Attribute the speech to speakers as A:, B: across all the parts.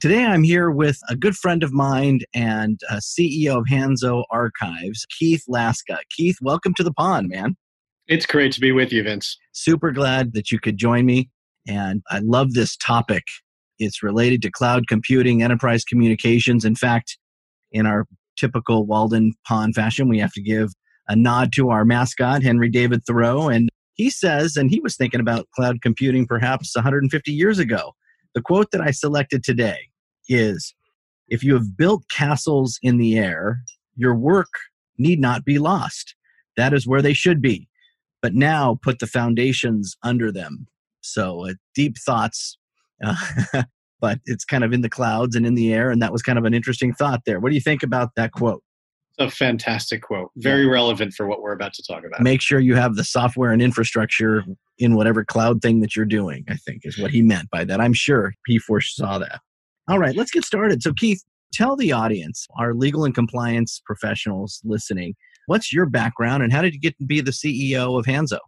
A: Today, I'm here with a good friend of mine and uh, CEO of Hanzo Archives, Keith Laska. Keith, welcome to the pond, man.
B: It's great to be with you, Vince.
A: Super glad that you could join me. And I love this topic. It's related to cloud computing, enterprise communications. In fact, in our typical Walden Pond fashion, we have to give a nod to our mascot, Henry David Thoreau. And he says, and he was thinking about cloud computing perhaps 150 years ago. The quote that I selected today is if you have built castles in the air, your work need not be lost. That is where they should be. But now put the foundations under them. So, uh, deep thoughts, uh, but it's kind of in the clouds and in the air. And that was kind of an interesting thought there. What do you think about that quote?
B: a fantastic quote. Very relevant for what we're about to talk about.
A: Make sure you have the software and infrastructure in whatever cloud thing that you're doing, I think is what he meant by that. I'm sure he foresaw that. All right, let's get started. So, Keith, tell the audience, our legal and compliance professionals listening, what's your background and how did you get to be the CEO of Hanzo?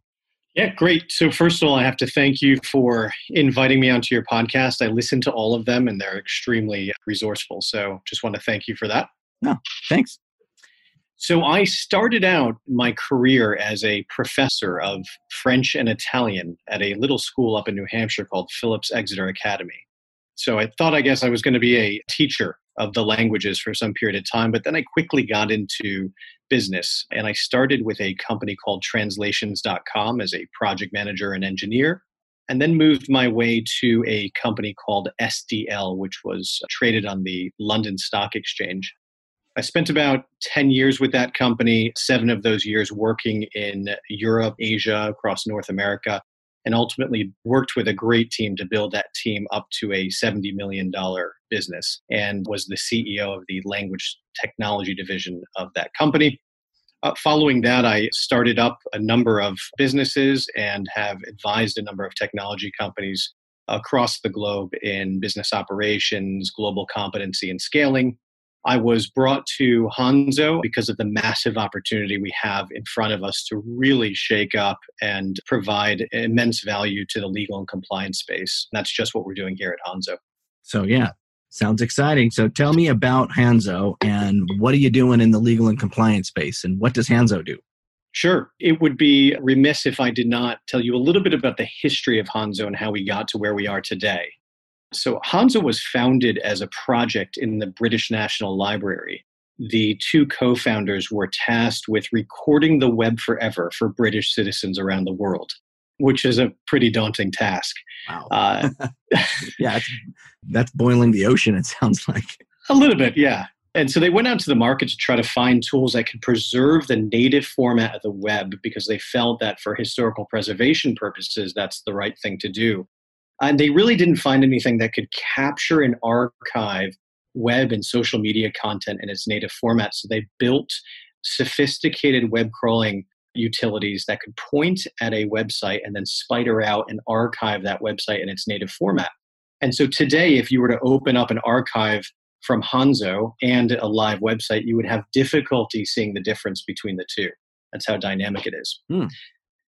B: Yeah, great. So, first of all, I have to thank you for inviting me onto your podcast. I listen to all of them and they're extremely resourceful. So, just want to thank you for that.
A: No, thanks.
B: So, I started out my career as a professor of French and Italian at a little school up in New Hampshire called Phillips Exeter Academy. So I thought, I guess, I was going to be a teacher of the languages for some period of time, but then I quickly got into business and I started with a company called translations.com as a project manager and engineer, and then moved my way to a company called SDL, which was traded on the London Stock Exchange. I spent about 10 years with that company, seven of those years working in Europe, Asia, across North America, and ultimately worked with a great team to build that team up to a $70 million business and was the CEO of the language technology division of that company. Uh, following that, I started up a number of businesses and have advised a number of technology companies across the globe in business operations, global competency, and scaling. I was brought to Hanzo because of the massive opportunity we have in front of us to really shake up and provide immense value to the legal and compliance space. And that's just what we're doing here at Hanzo.
A: So, yeah, sounds exciting. So, tell me about Hanzo and what are you doing in the legal and compliance space and what does Hanzo do?
B: Sure. It would be remiss if I did not tell you a little bit about the history of Hanzo and how we got to where we are today. So Hanzo was founded as a project in the British National Library. The two co founders were tasked with recording the web forever for British citizens around the world, which is a pretty daunting task.
A: Wow. Uh, yeah, that's, that's boiling the ocean, it sounds like.
B: A little bit, yeah. And so they went out to the market to try to find tools that could preserve the native format of the web because they felt that for historical preservation purposes, that's the right thing to do. And they really didn't find anything that could capture and archive web and social media content in its native format. So they built sophisticated web crawling utilities that could point at a website and then spider out and archive that website in its native format. And so today, if you were to open up an archive from Hanzo and a live website, you would have difficulty seeing the difference between the two. That's how dynamic it is. Hmm.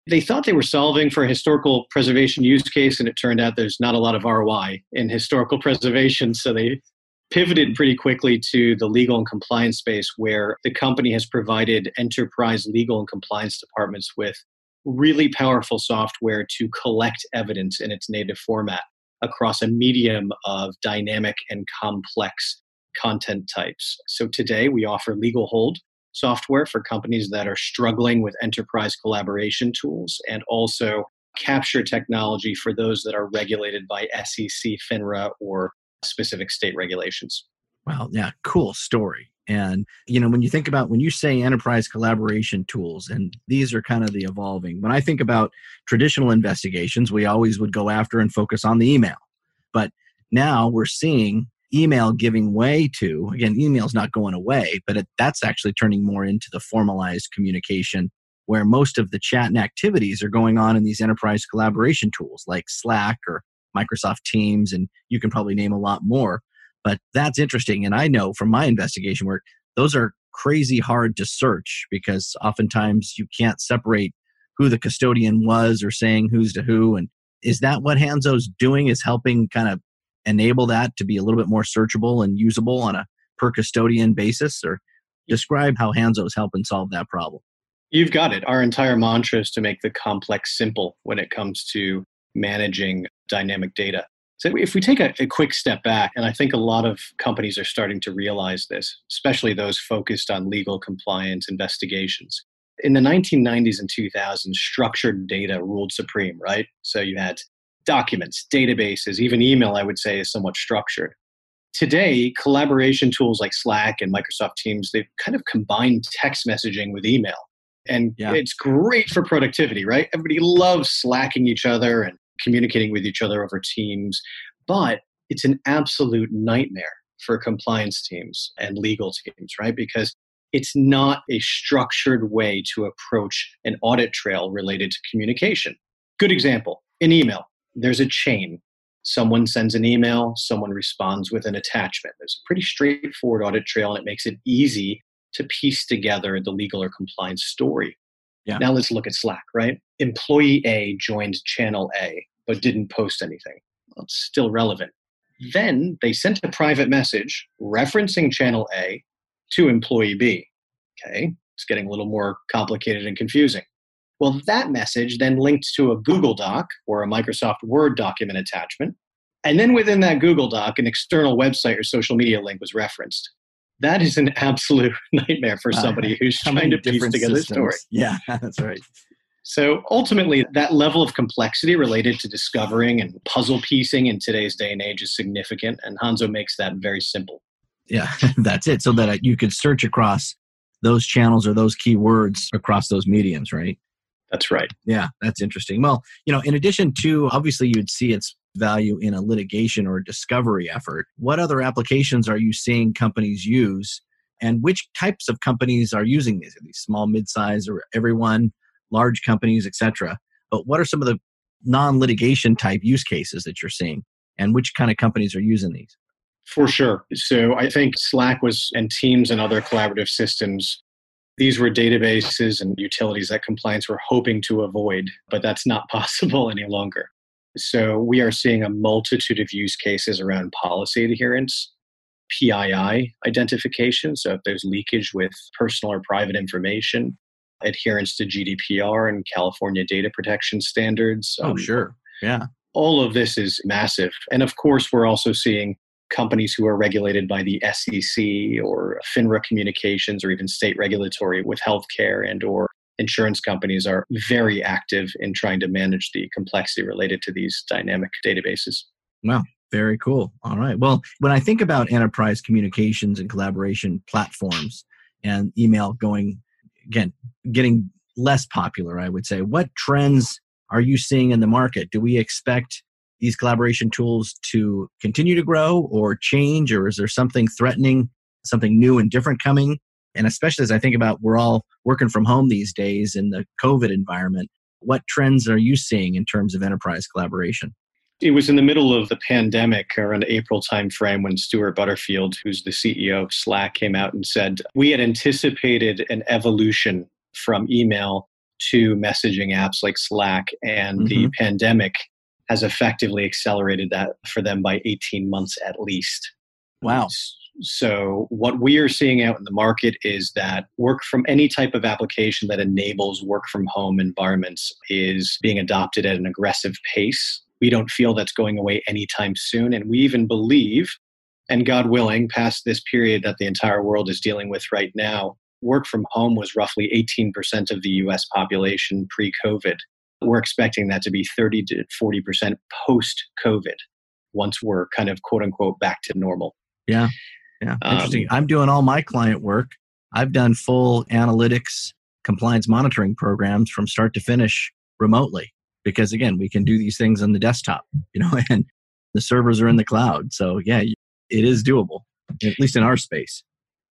B: They thought they were solving for a historical preservation use case, and it turned out there's not a lot of ROI in historical preservation. So they pivoted pretty quickly to the legal and compliance space, where the company has provided enterprise legal and compliance departments with really powerful software to collect evidence in its native format across a medium of dynamic and complex content types. So today we offer Legal Hold, software for companies that are struggling with enterprise collaboration tools and also capture technology for those that are regulated by SEC, FINRA, or specific state regulations.
A: Wow, yeah, cool story. And you know, when you think about when you say enterprise collaboration tools, and these are kind of the evolving. When I think about traditional investigations, we always would go after and focus on the email. But now we're seeing email giving way to again email's not going away but it, that's actually turning more into the formalized communication where most of the chat and activities are going on in these enterprise collaboration tools like slack or microsoft teams and you can probably name a lot more. But that's interesting and i know from my investigation work those are crazy hard to search because oftentimes you can't separate who the custodian was or saying who's to who and is that what hanzo's doing is helping kind of enable that to be a little bit more searchable and usable on a per custodian basis or describe how hanzo is helping solve that problem
B: you've got it our entire mantra is to make the complex simple when it comes to managing dynamic data so if we take a, a, quick step back, and I think a lot of companies are starting to realize this, especially those focused on legal compliance investigations. In the 1990s and 2000s, structured data ruled supreme, right? So you had documents, databases, even email, I would say, is somewhat structured. Today, collaboration tools like Slack and Microsoft Teams, they've kind of combined text messaging with email. And yeah. it's great for productivity, right? Everybody loves slacking each other and communicating with each other over Teams, but it's an absolute nightmare for compliance teams and legal teams, right? Because it's not a structured way to approach an audit trail related to communication. Good example in email, there's a chain. Someone sends an email, someone responds with an attachment. There's a pretty straightforward audit trail, and it makes it easy to piece together the legal or compliance story. Yeah. Now let's look at Slack, right? Employee A joined channel A but didn't post anything. Well, it's still relevant. Then they sent a private message referencing channel A to employee B. Okay, it's getting a little more complicated and confusing. Well, that message then linked to a Google Doc or a Microsoft Word document attachment. And then within that Google Doc, an external website or social media link was referenced. That is an absolute nightmare for somebody uh, who's trying to piece together systems. a story.
A: Yeah, that's right.
B: So ultimately, that level of complexity related to discovering and puzzle piecing in today's day and age is significant, and Hanzo makes that very simple.
A: Yeah, that's it. So that you could search across those channels or those keywords across those mediums, right?
B: That's right.
A: Yeah, that's interesting. Well, you know, in addition to obviously you'd see its value in a litigation or a discovery effort, what other applications are you seeing companies use? And which types of companies are using these? Are these small, mid-size, or everyone? large companies, etc. But what are some of the non-litigation type use cases that you're seeing, and which kind of companies are using these?
B: For sure. So I think Slack was and Teams and other collaborative systems. These were databases and utilities that compliance were hoping to avoid, but that's not possible any longer. So we are seeing a multitude of use cases around policy adherence, PII identification. So if there's leakage with personal or private information, adherence to GDPR and California data protection standards.
A: Oh, um, sure. Yeah.
B: All of this is massive. And of course, we're also seeing companies who are regulated by the SEC or FINRA communications or even state regulatory with healthcare and or insurance companies are very active in trying to manage the complexity related to these dynamic databases.
A: Wow, very cool. All right. Well, when I think about enterprise communications and collaboration platforms and email going again getting less popular i would say what trends are you seeing in the market do we expect these collaboration tools to continue to grow or change or is there something threatening something new and different coming? And especially as i think about we're all working from home these days in the covid environment. What trends are you seeing in terms of enterprise collaboration?
B: It was in the middle of the pandemic around April timeframe when Stuart Butterfield, who's the CEO of Slack, came out and said, We had anticipated an evolution from email to messaging apps like Slack, and mm-hmm. the pandemic has effectively accelerated that for them by 18 months at least.
A: Wow.
B: So, what we are seeing out in the market is that work from any type of application that enables work from home environments is being adopted at an aggressive pace we don't feel that's going away anytime soon. And we even believe, and God willing, past this period that the entire world is dealing with right now, work from home was roughly 18% of the US population pre COVID. We're expecting that to be 30 to 40% post COVID once we're kind of quote unquote back to normal.
A: Yeah. Yeah. Interesting. Um, I'm doing all my client work. I've done full analytics compliance monitoring programs from start to finish remotely because again we can do these things on the desktop you know and the servers are in the cloud so yeah it is doable, at least in our space.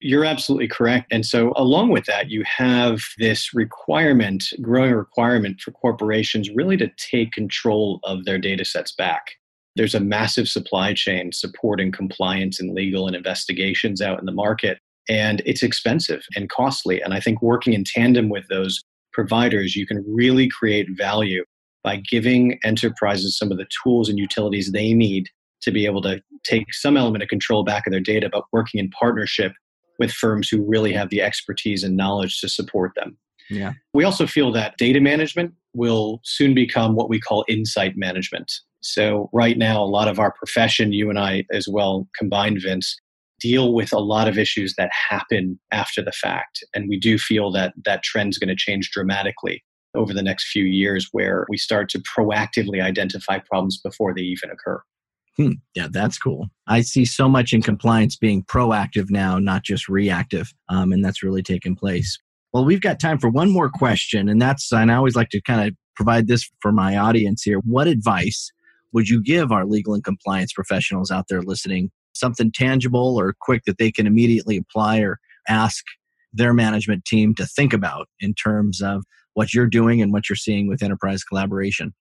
B: You're absolutely correct. And so, along with that, you have this requirement, growing requirement for corporations really to take control of their data sets back. There's a massive supply chain supporting compliance and legal and investigations out in the market. And it's expensive and costly. And I think working in tandem with those providers, you can really create value by giving enterprises some of the tools and utilities they need to be able to take some element of control back of their data, but working in partnership with firms who really have the expertise and knowledge to support them.
A: Yeah.
B: We also feel that data management will soon become what we call insight management. So, right now, a lot of our profession, you and I as well combined, Vince, deal with a lot of issues that happen after the fact. And we do feel that that trend is going to change dramatically over the next few years where we start to proactively identify problems before they even occur.
A: Hmm. Yeah, that's cool. I see so much in compliance being proactive now, not just reactive. Um, and that's really taken place. Well, we've got time for one more question. And that's, and I always like to kind of provide this for my audience here. What advice would you give our legal and compliance professionals out there listening? Something tangible or quick that they can immediately apply or ask their management team to think about in terms of what you're doing and what you're seeing with enterprise collaboration?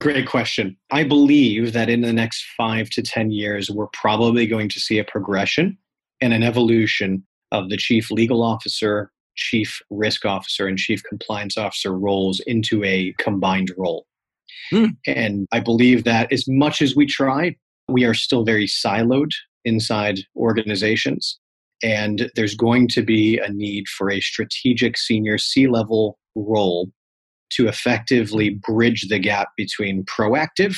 B: Great question. I believe that in the next five to 10 years, we're probably going to see a progression and an evolution of the chief legal officer, chief risk officer, and chief compliance officer roles into a combined role. Mm. And I believe that as much as we try, we are still very siloed inside organizations. And there's going to be a need for a strategic senior C level role to effectively bridge the gap between proactive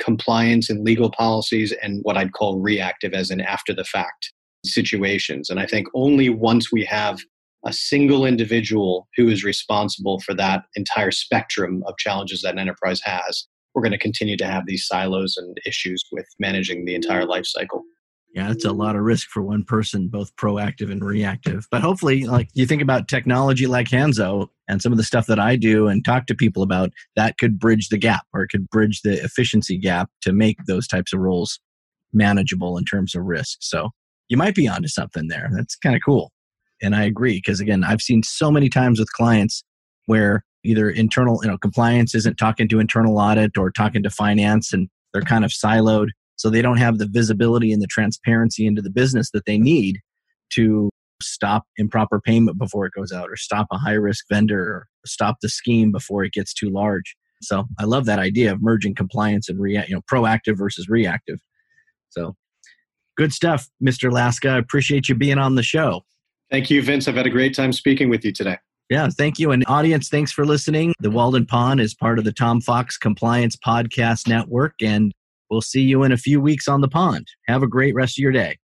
B: compliance and legal policies and what I'd call reactive as an after the fact situations. And I think only once we have a single individual who is responsible for that entire spectrum of challenges that an enterprise has, we're going to continue to have these silos and issues with managing the entire life cycle.
A: Yeah, it's a lot of risk for one person, both proactive and reactive. But hopefully, like you think about technology like Hanzo and some of the stuff that I do and talk to people about, that could bridge the gap or it could bridge the efficiency gap to make those types of roles manageable in terms of risk. So you might be onto something there. That's kind of cool. And I agree because again, I've seen so many times with clients where either internal, you know, compliance isn't talking to internal audit or talking to finance and they're kind of siloed so they don't have the visibility and the transparency into the business that they need to stop improper payment before it goes out or stop a high risk vendor or stop the scheme before it gets too large. So I love that idea of merging compliance and react, you know, proactive versus reactive. So good stuff, Mr. Laska. I appreciate you being on the show.
B: Thank you, Vince. I've had a great time speaking with you today.
A: Yeah, thank you. And audience, thanks for listening. The Walden Pond is part of the Tom Fox Compliance Podcast Network. And We'll see you in a few weeks on the pond. Have a great rest of your day.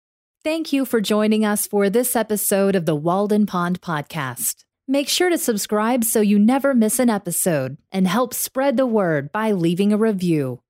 C: Thank you for joining us for this episode of the Walden Pond Podcast. Make sure to subscribe so you never miss an episode and help spread the word by leaving a review.